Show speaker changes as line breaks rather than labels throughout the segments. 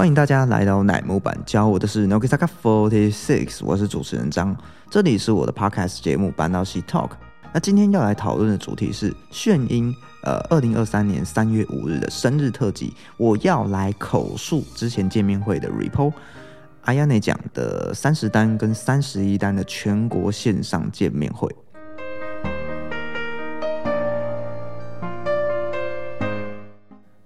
欢迎大家来到奶木坂，教我的是 Nogizaka Forty Six，我是主持人张，这里是我的 podcast 节目板道系 Talk。那今天要来讨论的主题是炫音，呃，二零二三年三月五日的生日特辑，我要来口述之前见面会的 report，阿亚内讲的三十单跟三十一单的全国线上见面会。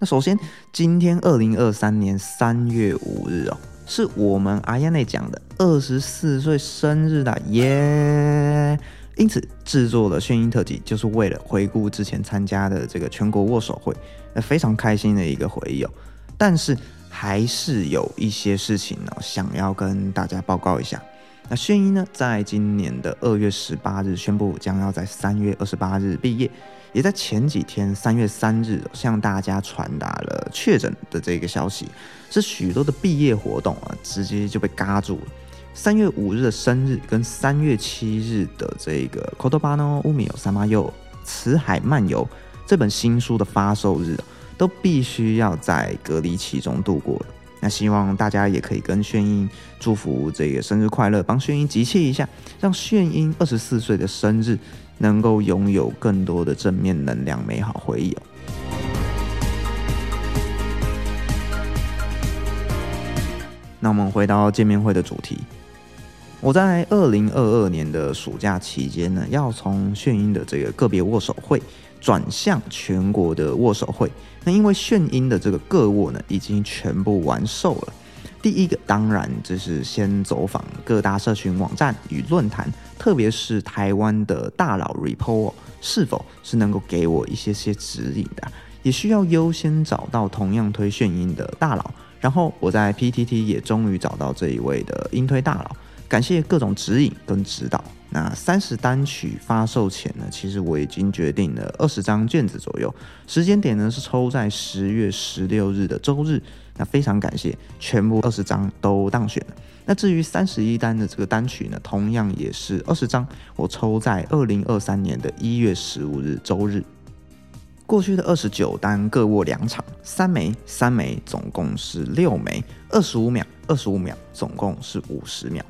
首先，今天二零二三年三月五日哦，是我们阿亚内讲的二十四岁生日的耶。因此制作了炫音特辑，就是为了回顾之前参加的这个全国握手会，那非常开心的一个回忆哦。但是还是有一些事情呢，想要跟大家报告一下。那炫音呢，在今年的二月十八日宣布将要在三月二十八日毕业，也在前几天三月三日向大家传达了确诊的这个消息，是许多的毕业活动啊，直接就被嘎住了。三月五日的生日跟三月七日的这个《Kotobano Umi o Samayo 辞海漫游》这本新书的发售日，都必须要在隔离期中度过了。那希望大家也可以跟炫音祝福这个生日快乐，帮炫音集气一下，让炫音二十四岁的生日能够拥有更多的正面能量、美好回忆哦。那我们回到见面会的主题。我在二零二二年的暑假期间呢，要从炫音的这个个别握手会转向全国的握手会。那因为炫音的这个个握呢，已经全部完售了。第一个当然就是先走访各大社群网站与论坛，特别是台湾的大佬 report，是否是能够给我一些些指引的？也需要优先找到同样推炫音的大佬。然后我在 PTT 也终于找到这一位的音推大佬。感谢各种指引跟指导。那三十单曲发售前呢，其实我已经决定了二十张卷子左右，时间点呢是抽在十月十六日的周日。那非常感谢，全部二十张都当选了。那至于三十一单的这个单曲呢，同样也是二十张，我抽在二零二三年的一月十五日周日。过去的二十九单各握两场，三枚三枚，总共是六枚，二十五秒二十五秒，总共是五十秒。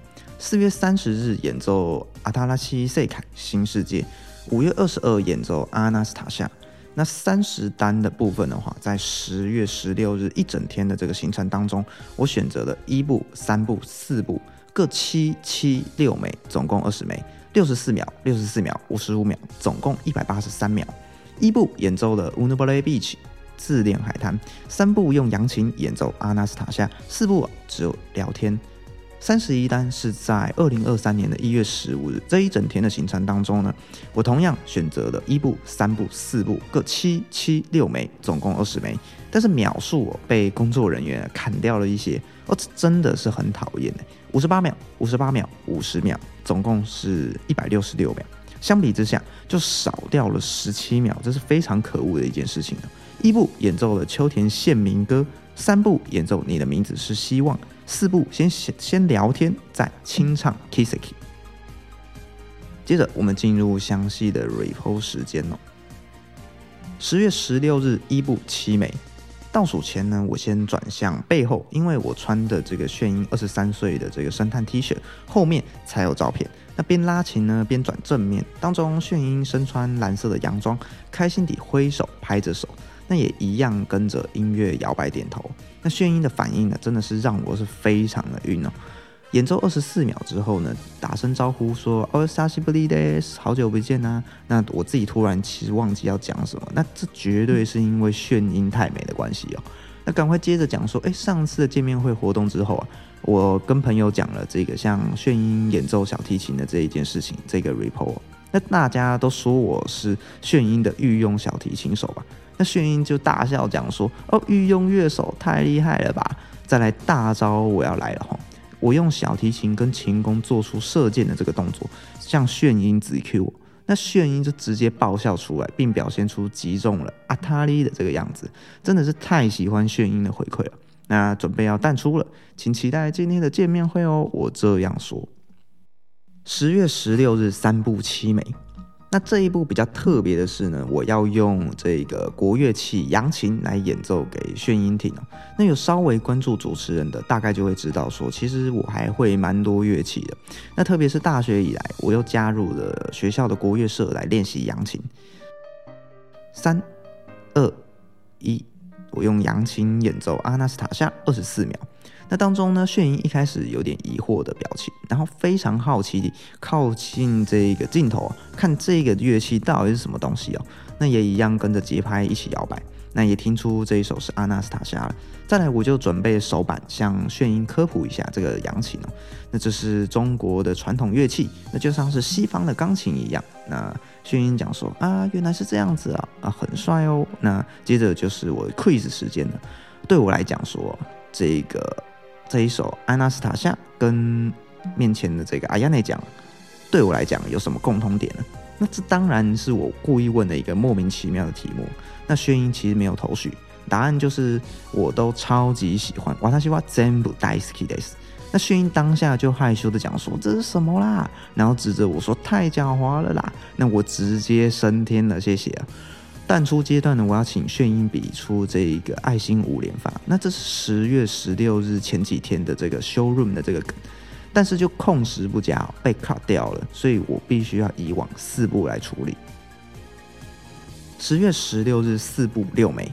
四月三十日演奏阿塔拉西塞凯新世界，五月二十二演奏阿纳斯塔夏。那三十单的部分的话，在十月十六日一整天的这个行程当中，我选择了一部、三部、四部，各七七六枚，总共二十枚，六十四秒、六十四秒、五十五秒，总共一百八十三秒。一部演奏了 Unubale Beach 自恋海滩，三部用扬琴演奏阿纳斯塔夏，四部只有聊天。三十一单是在二零二三年的一月十五日这一整天的行程当中呢，我同样选择了一部、三部、四部各七七六枚，总共二十枚。但是秒数被工作人员砍掉了一些，哦，这真的是很讨厌哎！五十八秒、五十八秒、五十秒，总共是一百六十六秒。相比之下，就少掉了十七秒，这是非常可恶的一件事情一部演奏了秋田县民歌，三部演奏你的名字是希望。四步先先先聊天，再清唱 Kissiki。接着我们进入详细的 report 时间哦。十月十六日，一部七枚。倒数前呢，我先转向背后，因为我穿的这个炫音二十三岁的这个生探 T 恤后面才有照片。那边拉琴呢，边转正面，当中炫音身穿蓝色的洋装，开心地挥手拍着手。那也一样跟着音乐摇摆点头。那炫音的反应呢，真的是让我是非常的晕哦。演奏二十四秒之后呢，打声招呼说：“哦，沙西布利德，好久不见呐。”那我自己突然其实忘记要讲什么，那这绝对是因为炫音太美的关系哦。那赶快接着讲说：“哎，上次的见面会活动之后啊，我跟朋友讲了这个像炫音演奏小提琴的这一件事情，这个 report。那大家都说我是炫音的御用小提琴手吧？”那炫音就大笑讲说：“哦，御用乐手太厉害了吧！再来大招，我要来了哈！我用小提琴跟琴弓做出射箭的这个动作，向炫音指 Q。那炫音就直接爆笑出来，并表现出击中了阿塔利的这个样子，真的是太喜欢炫音的回馈了。那准备要淡出了，请期待今天的见面会哦！我这样说。十月十六日，三部七美。那这一部比较特别的是呢，我要用这个国乐器扬琴来演奏给炫音听哦。那有稍微关注主持人的，大概就会知道说，其实我还会蛮多乐器的。那特别是大学以来，我又加入了学校的国乐社来练习扬琴。三、二、一，我用扬琴演奏《阿纳斯塔夏》二十四秒。那当中呢，炫音一开始有点疑惑的表情，然后非常好奇地靠近这个镜头，看这个乐器到底是什么东西哦。那也一样跟着节拍一起摇摆，那也听出这一首是阿纳斯塔夏了。再来，我就准备手板向炫音科普一下这个扬琴哦。那这是中国的传统乐器，那就像是西方的钢琴一样。那炫音讲说啊，原来是这样子啊，啊，很帅哦。那接着就是我 quiz 时间了。对我来讲说，这个。这一首《安娜斯塔夏》跟面前的这个阿亚内讲，对我来讲有什么共同点呢？那这当然是我故意问的一个莫名其妙的题目。那薛英其实没有头绪，答案就是我都超级喜欢。瓦塔西瓦全部大好きです。那薛英当下就害羞的讲说：“这是什么啦？”然后指着我说：“太狡猾了啦！”那我直接升天了，谢谢啊。 淡出阶段呢，我要请炫音比出这一个爱心五连发。那这是十月十六日前几天的这个 showroom 的这个梗，但是就控时不佳被 cut 掉了，所以我必须要以往四步来处理。十月十六日四步六枚，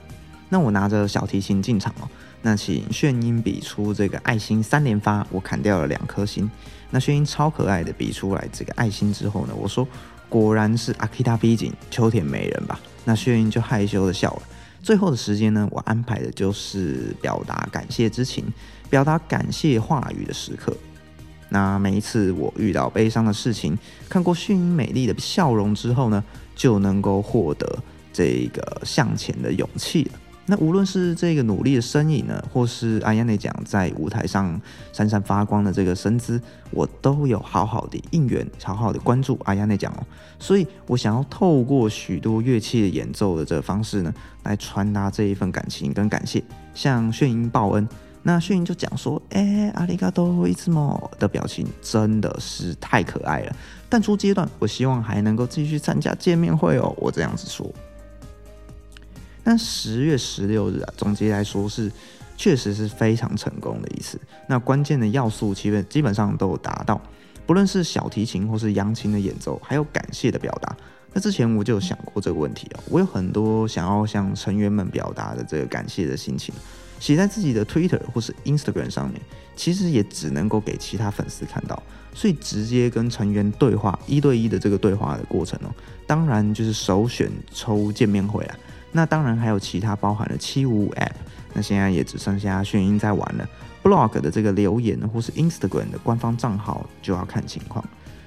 那我拿着小提琴进场哦，那请炫音比出这个爱心三连发，我砍掉了两颗星。那炫音超可爱的比出来这个爱心之后呢，我说果然是阿基塔比景秋田美人吧。那薛英就害羞的笑了。最后的时间呢，我安排的就是表达感谢之情、表达感谢话语的时刻。那每一次我遇到悲伤的事情，看过炫英美丽的笑容之后呢，就能够获得这个向前的勇气了。那无论是这个努力的身影呢，或是阿亚内讲在舞台上闪闪发光的这个身姿，我都有好好的应援，好好的关注阿亚内讲哦。所以我想要透过许多乐器的演奏的这个方式呢，来传达这一份感情跟感谢，向炫音报恩。那炫音就讲说：“哎，阿里嘎多伊兹莫的表情真的是太可爱了。”淡出阶段，我希望还能够继续参加见面会哦。我这样子说。但十月十六日啊，总结来说是确实是非常成功的一次。那关键的要素基本基本上都有达到，不论是小提琴或是扬琴的演奏，还有感谢的表达。那之前我就有想过这个问题啊，我有很多想要向成员们表达的这个感谢的心情，写在自己的 Twitter 或是 Instagram 上面，其实也只能够给其他粉丝看到。所以直接跟成员对话一对一的这个对话的过程哦，当然就是首选抽见面会啊。那当然还有其他包含了七五五 App，那现在也只剩下炫音在玩了。Blog 的这个留言或是 Instagram 的官方账号就要看情况。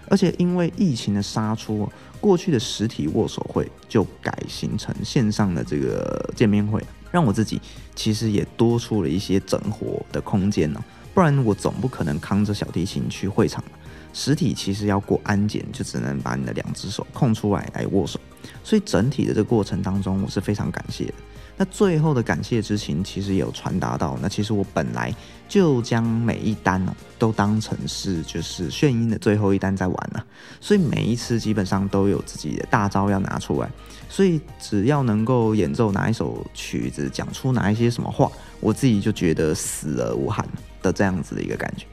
而且因为疫情的杀出，过去的实体握手会就改形成线上的这个见面会，让我自己其实也多出了一些整活的空间呢。不然我总不可能扛着小提琴去会场。实体其实要过安检，就只能把你的两只手空出来来握手。所以整体的这个过程当中，我是非常感谢的。那最后的感谢之情，其实也有传达到。那其实我本来就将每一单哦，都当成是就是炫音的最后一单在玩了。所以每一次基本上都有自己的大招要拿出来。所以只要能够演奏哪一首曲子，讲出哪一些什么话，我自己就觉得死而无憾的这样子的一个感觉。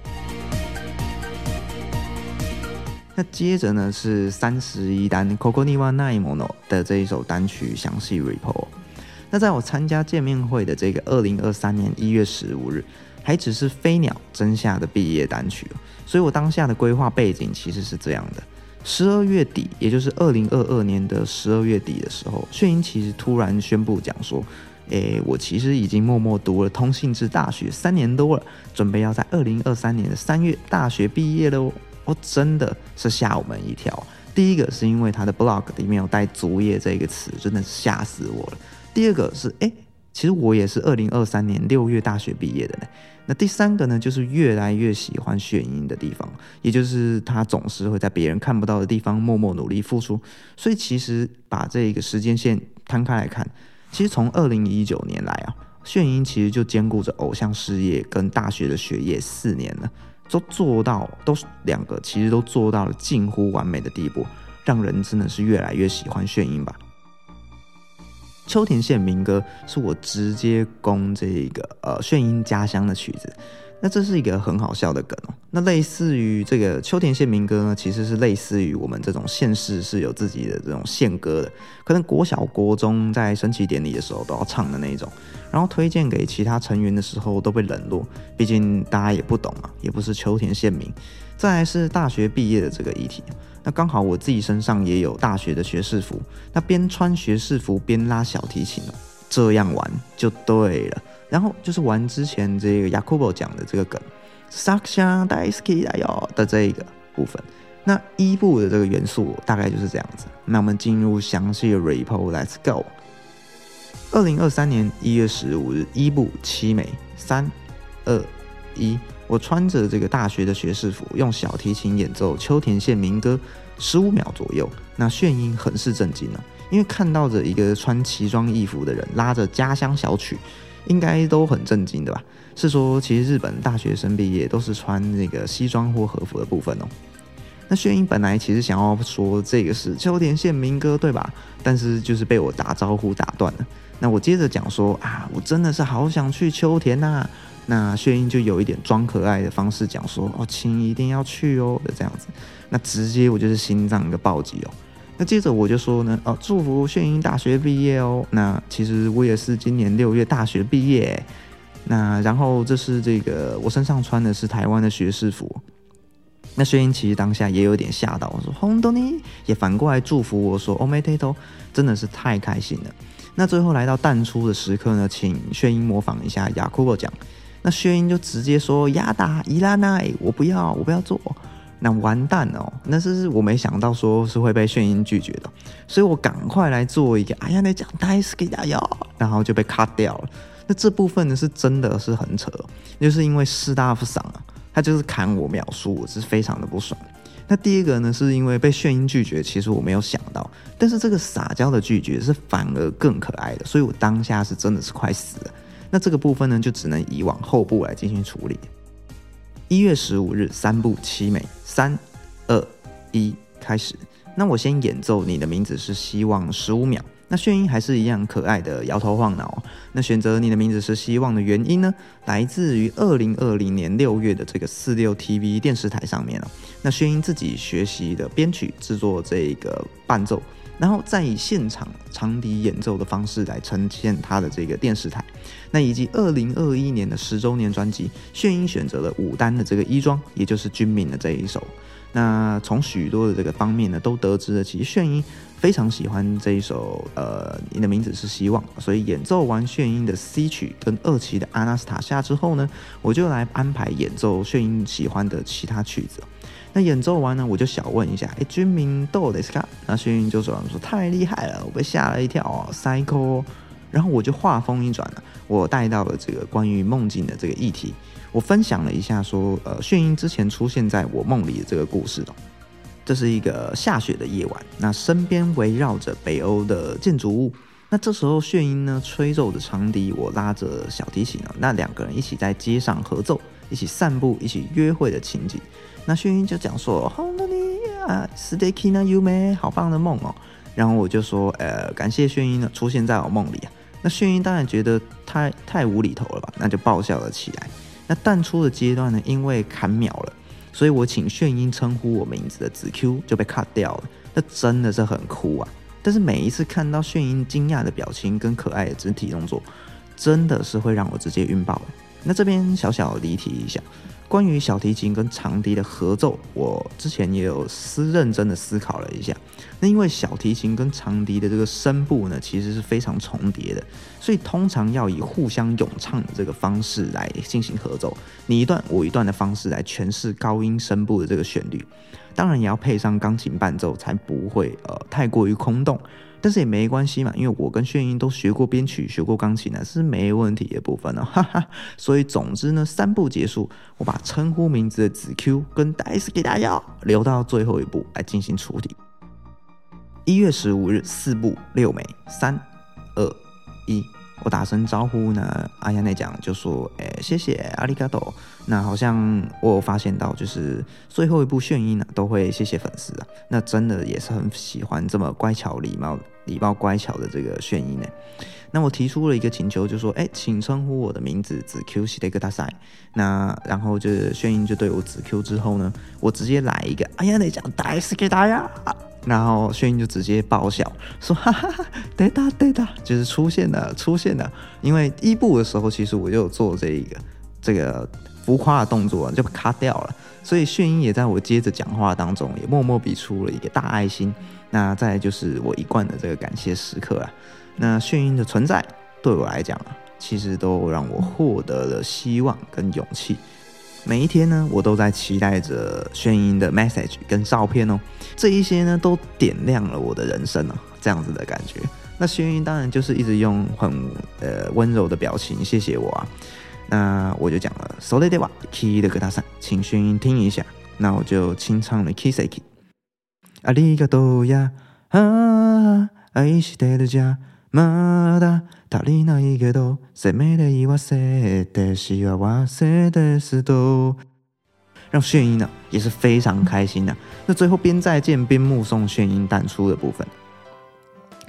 接着呢是三十一单 Coco Niwa Naimono 的这一首单曲详细 report。那在我参加见面会的这个二零二三年一月十五日，还只是飞鸟真夏的毕业单曲，所以我当下的规划背景其实是这样的：十二月底，也就是二零二二年的十二月底的时候，炫英其实突然宣布讲说，诶，我其实已经默默读了通信制大学三年多了，准备要在二零二三年的三月大学毕业了哦。真的是吓我们一跳。第一个是因为他的 blog 里面有带“足业”这个词，真的是吓死我了。第二个是，哎，其实我也是二零二三年六月大学毕业的呢。那第三个呢，就是越来越喜欢炫音的地方，也就是他总是会在别人看不到的地方默默努力付出。所以其实把这个时间线摊开来看，其实从二零一九年来啊，炫音其实就兼顾着偶像事业跟大学的学业四年了。都做到，都是两个其实都做到了近乎完美的地步，让人真的是越来越喜欢炫音吧。秋田县民歌是我直接攻这个呃炫音家乡的曲子。那这是一个很好笑的梗哦。那类似于这个秋田县民歌呢，其实是类似于我们这种县市是有自己的这种县歌的，可能国小、国中在升旗典礼的时候都要唱的那种。然后推荐给其他成员的时候都被冷落，毕竟大家也不懂嘛，也不是秋田县民。再来是大学毕业的这个议题，那刚好我自己身上也有大学的学士服，那边穿学士服边拉小提琴，这样玩就对了。然后就是玩之前这个 Yakubo 讲的这个梗，Saksha Daisuke 哟的这一个部分。那一部的这个元素大概就是这样子。那我们进入详细的 report，Let's go。二零二三年一月十五日，一部七美三二一，我穿着这个大学的学士服，用小提琴演奏秋田县民歌十五秒左右。那炫音很是震惊啊，因为看到着一个穿奇装异服的人拉着家乡小曲。应该都很震惊的吧？是说，其实日本大学生毕业都是穿那个西装或和服的部分哦。那炫英本来其实想要说这个是秋田县民歌，对吧？但是就是被我打招呼打断了。那我接着讲说啊，我真的是好想去秋田呐。那炫英就有一点装可爱的方式讲说，哦，亲一定要去哦的这样子。那直接我就是心脏一个暴击哦。那接着我就说呢，哦，祝福炫英大学毕业哦。那其实我也是今年六月大学毕业。那然后这是这个我身上穿的是台湾的学士服。那炫英其实当下也有点吓到，我说红豆尼也反过来祝福我说欧美 t 头真的是太开心了。那最后来到淡出的时刻呢，请炫英模仿一下雅库伯讲。那炫英就直接说亚达伊拉奈，我不要，我不要做。那完蛋哦！那是我没想到说是会被炫音拒绝的，所以我赶快来做一个，哎呀，那讲大斯给大家，然后就被卡掉了。那这部分呢是真的是很扯，就是因为士大夫赏啊，他就是砍我秒数，我是非常的不爽。那第一个呢是因为被炫音拒绝，其实我没有想到，但是这个撒娇的拒绝是反而更可爱的，所以我当下是真的是快死了。那这个部分呢就只能移往后部来进行处理。一月十五日，三部七美，三二一，开始。那我先演奏你的名字是希望十五秒。那炫音还是一样可爱的摇头晃脑。那选择你的名字是希望的原因呢，来自于二零二零年六月的这个四六 TV 电视台上面啊。那炫音自己学习的编曲制作这个伴奏。然后再以现场长笛演奏的方式来呈现他的这个电视台，那以及二零二一年的十周年专辑，炫音选择了武丹的这个衣装，也就是军民的这一首。那从许多的这个方面呢，都得知了其实炫音非常喜欢这一首，呃，你的名字是希望。所以演奏完炫音的 C 曲跟二期的阿纳斯塔夏之后呢，我就来安排演奏炫音喜欢的其他曲子。那演奏完呢，我就小问一下，哎，军民都得是卡？那轩云就说说太厉害了，我被吓了一跳哦，cycle。然后我就话锋一转了，我带到了这个关于梦境的这个议题，我分享了一下说，呃，炫音之前出现在我梦里的这个故事哦。这是一个下雪的夜晚，那身边围绕着北欧的建筑物。那这时候炫音呢，吹奏着长笛，我拉着小提琴啊，那两个人一起在街上合奏，一起散步，一起约会的情景。那炫音就讲说：“好的你啊，Sticky 那优美，好棒的梦哦。”然后我就说：“呃，感谢炫音呢出现在我梦里啊。”那炫音当然觉得太太无厘头了吧，那就爆笑了起来。那淡出的阶段呢，因为砍秒了，所以我请炫音称呼我名字的子 Q 就被 cut 掉了。那真的是很酷啊！但是每一次看到炫音惊讶的表情跟可爱的肢体动作，真的是会让我直接晕爆。那这边小小离题一下。关于小提琴跟长笛的合奏，我之前也有思认真的思考了一下。那因为小提琴跟长笛的这个声部呢，其实是非常重叠的，所以通常要以互相咏唱的这个方式来进行合奏，你一段我一段的方式来诠释高音声部的这个旋律。当然也要配上钢琴伴奏，才不会呃太过于空洞。但是也没关系嘛，因为我跟炫英都学过编曲，学过钢琴呢，是没问题的部分呢，哈哈。所以总之呢，三步结束，我把称呼名字的子 Q 跟大 S 给大家留到最后一步来进行处理。一月十五日，四步六枚，三二一，我打声招呼呢，阿亚内讲就说：“哎，谢谢阿里嘎多。”那好像我有发现到，就是最后一部炫音呢，都会谢谢粉丝啊。那真的也是很喜欢这么乖巧、礼貌、礼貌、乖巧的这个炫音呢。那我提出了一个请求，就说：“哎，请称呼我的名字子 Q 系的一个大赛。”那然后就是炫音就对我子 Q 之后呢，我直接来一个阿亚内讲大斯给大家。然后炫音就直接爆笑说：“哈哈哈，对的对的，就是出现了出现了。因为一部的时候，其实我就有做这一个这个浮夸的动作，就卡掉了。所以炫音也在我接着讲话当中，也默默比出了一个大爱心。那再就是我一贯的这个感谢时刻啊。那炫音的存在对我来讲啊，其实都让我获得了希望跟勇气。”每一天呢，我都在期待着炫音的 message 跟照片哦，这一些呢都点亮了我的人生哦，这样子的感觉。那炫音当然就是一直用很呃温柔的表情谢谢我啊。那我就讲了，So let it key 的歌大赛，请炫音听一下。那我就清唱了 Kissaki。ありがとうや、あ、愛してるじゃ、 まだ。足りないけど、せめて言わせて幸せですと。让炫音呢也是非常开心的。那最后边再见边目送炫音淡出的部分。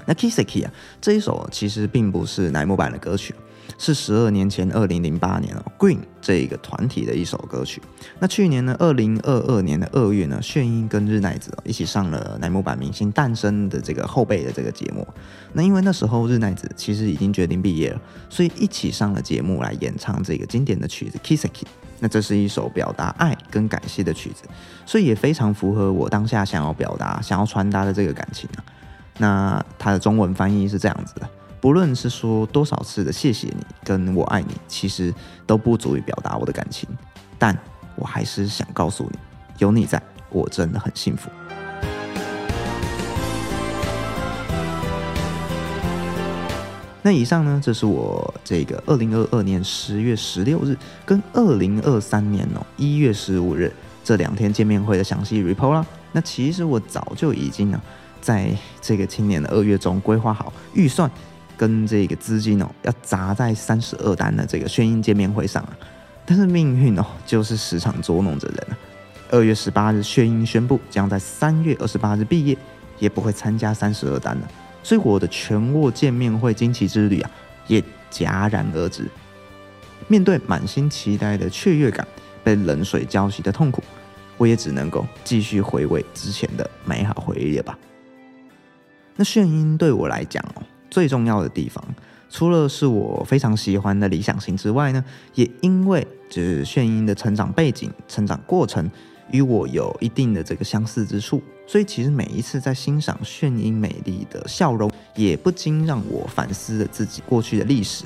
那 Kissaki 啊，这一首其实并不是乃木坂的歌曲。 是十二年前，二零零八年哦，Green 这一个团体的一首歌曲。那去年呢，二零二二年的二月呢，炫音跟日奈子一起上了乃木坂明星诞生的这个后辈的这个节目。那因为那时候日奈子其实已经决定毕业了，所以一起上了节目来演唱这个经典的曲子《Kissaki》。那这是一首表达爱跟感谢的曲子，所以也非常符合我当下想要表达、想要传达的这个感情啊。那它的中文翻译是这样子的。不论是说多少次的谢谢你跟我爱你，其实都不足以表达我的感情，但我还是想告诉你，有你在我真的很幸福。那以上呢，这是我这个二零二二年十月十六日跟二零二三年哦一月十五日这两天见面会的详细 report 啦。那其实我早就已经呢，在这个今年的二月中规划好预算。跟这个资金哦，要砸在三十二单的这个宣音见面会上啊，但是命运哦，就是时常捉弄着人啊。二月十八日，宣音宣布将在三月二十八日毕业，也不会参加三十二单了，所以我的全握见面会惊奇之旅啊，也戛然而止。面对满心期待的雀跃感，被冷水浇熄的痛苦，我也只能够继续回味之前的美好回忆了吧。那炫音对我来讲哦。最重要的地方，除了是我非常喜欢的理想型之外呢，也因为就是炫音的成长背景、成长过程与我有一定的这个相似之处，所以其实每一次在欣赏炫音美丽的笑容，也不禁让我反思了自己过去的历史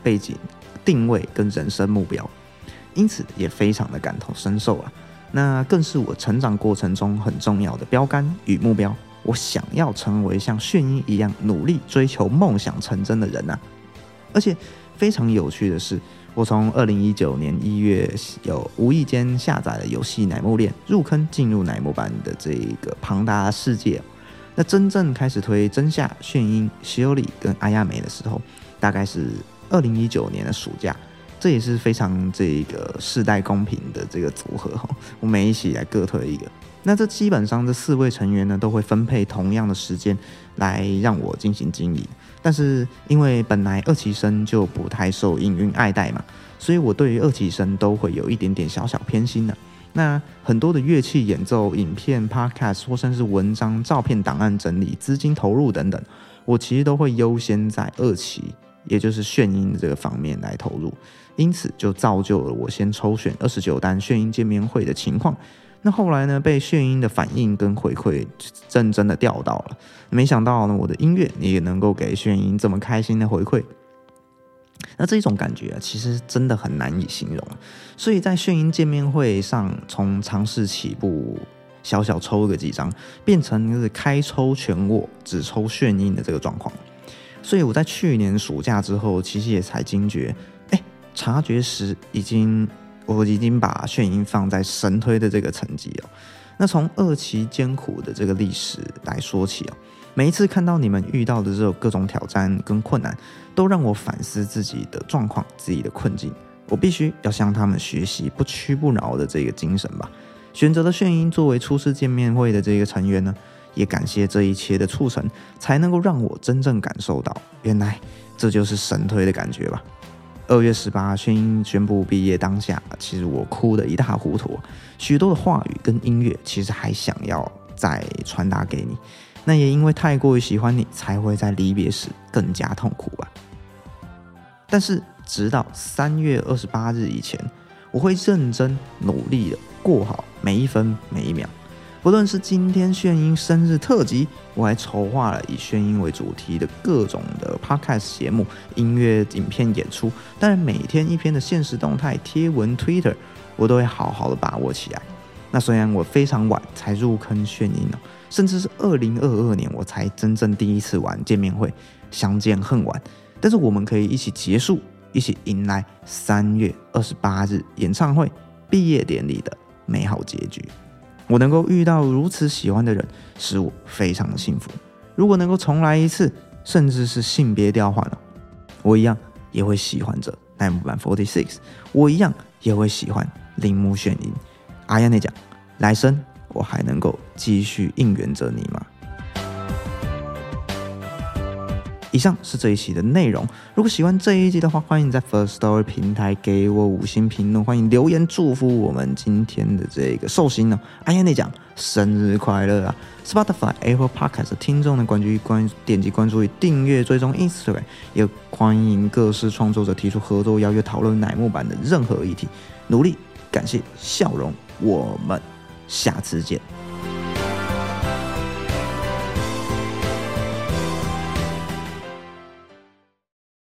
背景、定位跟人生目标，因此也非常的感同身受啊。那更是我成长过程中很重要的标杆与目标。我想要成为像炫音一样努力追求梦想成真的人呐！而且非常有趣的是，我从二零一九年一月有无意间下载了游戏《奶木链》，入坑进入奶木班的这个庞大世界。那真正开始推真夏、炫音、西欧里跟阿亚美的时候，大概是二零一九年的暑假。这也是非常这个世代公平的这个组合哈，我们一起来各推一个。那这基本上这四位成员呢，都会分配同样的时间来让我进行经营。但是因为本来二期生就不太受影云爱戴嘛，所以我对于二期生都会有一点点小小偏心的。那很多的乐器演奏、影片、podcast 或甚至是文章、照片、档案整理、资金投入等等，我其实都会优先在二期，也就是炫音这个方面来投入。因此就造就了我先抽选二十九单炫音见面会的情况。那后来呢？被炫音的反应跟回馈真真的钓到了，没想到呢，我的音乐也能够给炫音这么开心的回馈。那这种感觉啊，其实真的很难以形容。所以在炫音见面会上，从尝试起步，小小抽个几张，变成就是开抽全握，只抽炫音的这个状况。所以我在去年暑假之后，其实也才惊觉，哎，察觉时已经。我已经把炫音放在神推的这个层级哦。那从二期艰苦的这个历史来说起哦，每一次看到你们遇到的这种各种挑战跟困难，都让我反思自己的状况、自己的困境。我必须要向他们学习不屈不挠的这个精神吧。选择了炫音作为初次见面会的这个成员呢，也感谢这一切的促成，才能够让我真正感受到，原来这就是神推的感觉吧。二月十八，炫音宣布毕业当下，其实我哭得一塌糊涂，许多的话语跟音乐，其实还想要再传达给你。那也因为太过于喜欢你，才会在离别时更加痛苦吧。但是。直到三月二十八日以前，我会认真努力的过好每一分每一秒。不论是今天炫音生日特辑，我还筹划了以炫音为主题的各种的 podcast 节目、音乐影片演出。当然，每天一篇的现实动态贴文 Twitter，我都会好好的把握起来。那虽然我非常晚才入坑炫音哦，甚至是二零二二年我才真正第一次玩见面会，相见恨晚。但是我们可以一起结束。一起迎来三月二十八日演唱会毕业典礼的美好结局。我能够遇到如此喜欢的人，使我非常的幸福。如果能够重来一次，甚至是性别调换了，我一样也会喜欢着奈木坂 Forty Six，我一样也会喜欢铃木炫音。阿亚内讲，来生我还能够继续应援着你吗？以上是这一期的内容。如果喜欢这一集的话，欢迎在 First Story 平台给我五星评论，欢迎留言祝福我们今天的这个寿星呢。哎呀，你讲生日快乐啊！Spotify、Apple Podcast 听众的关注关点击关注与订阅追踪 Instagram，也欢迎各式创作者提出合作邀约讨论乃木坂的任何议题。努力，感谢，笑容，我们下次见。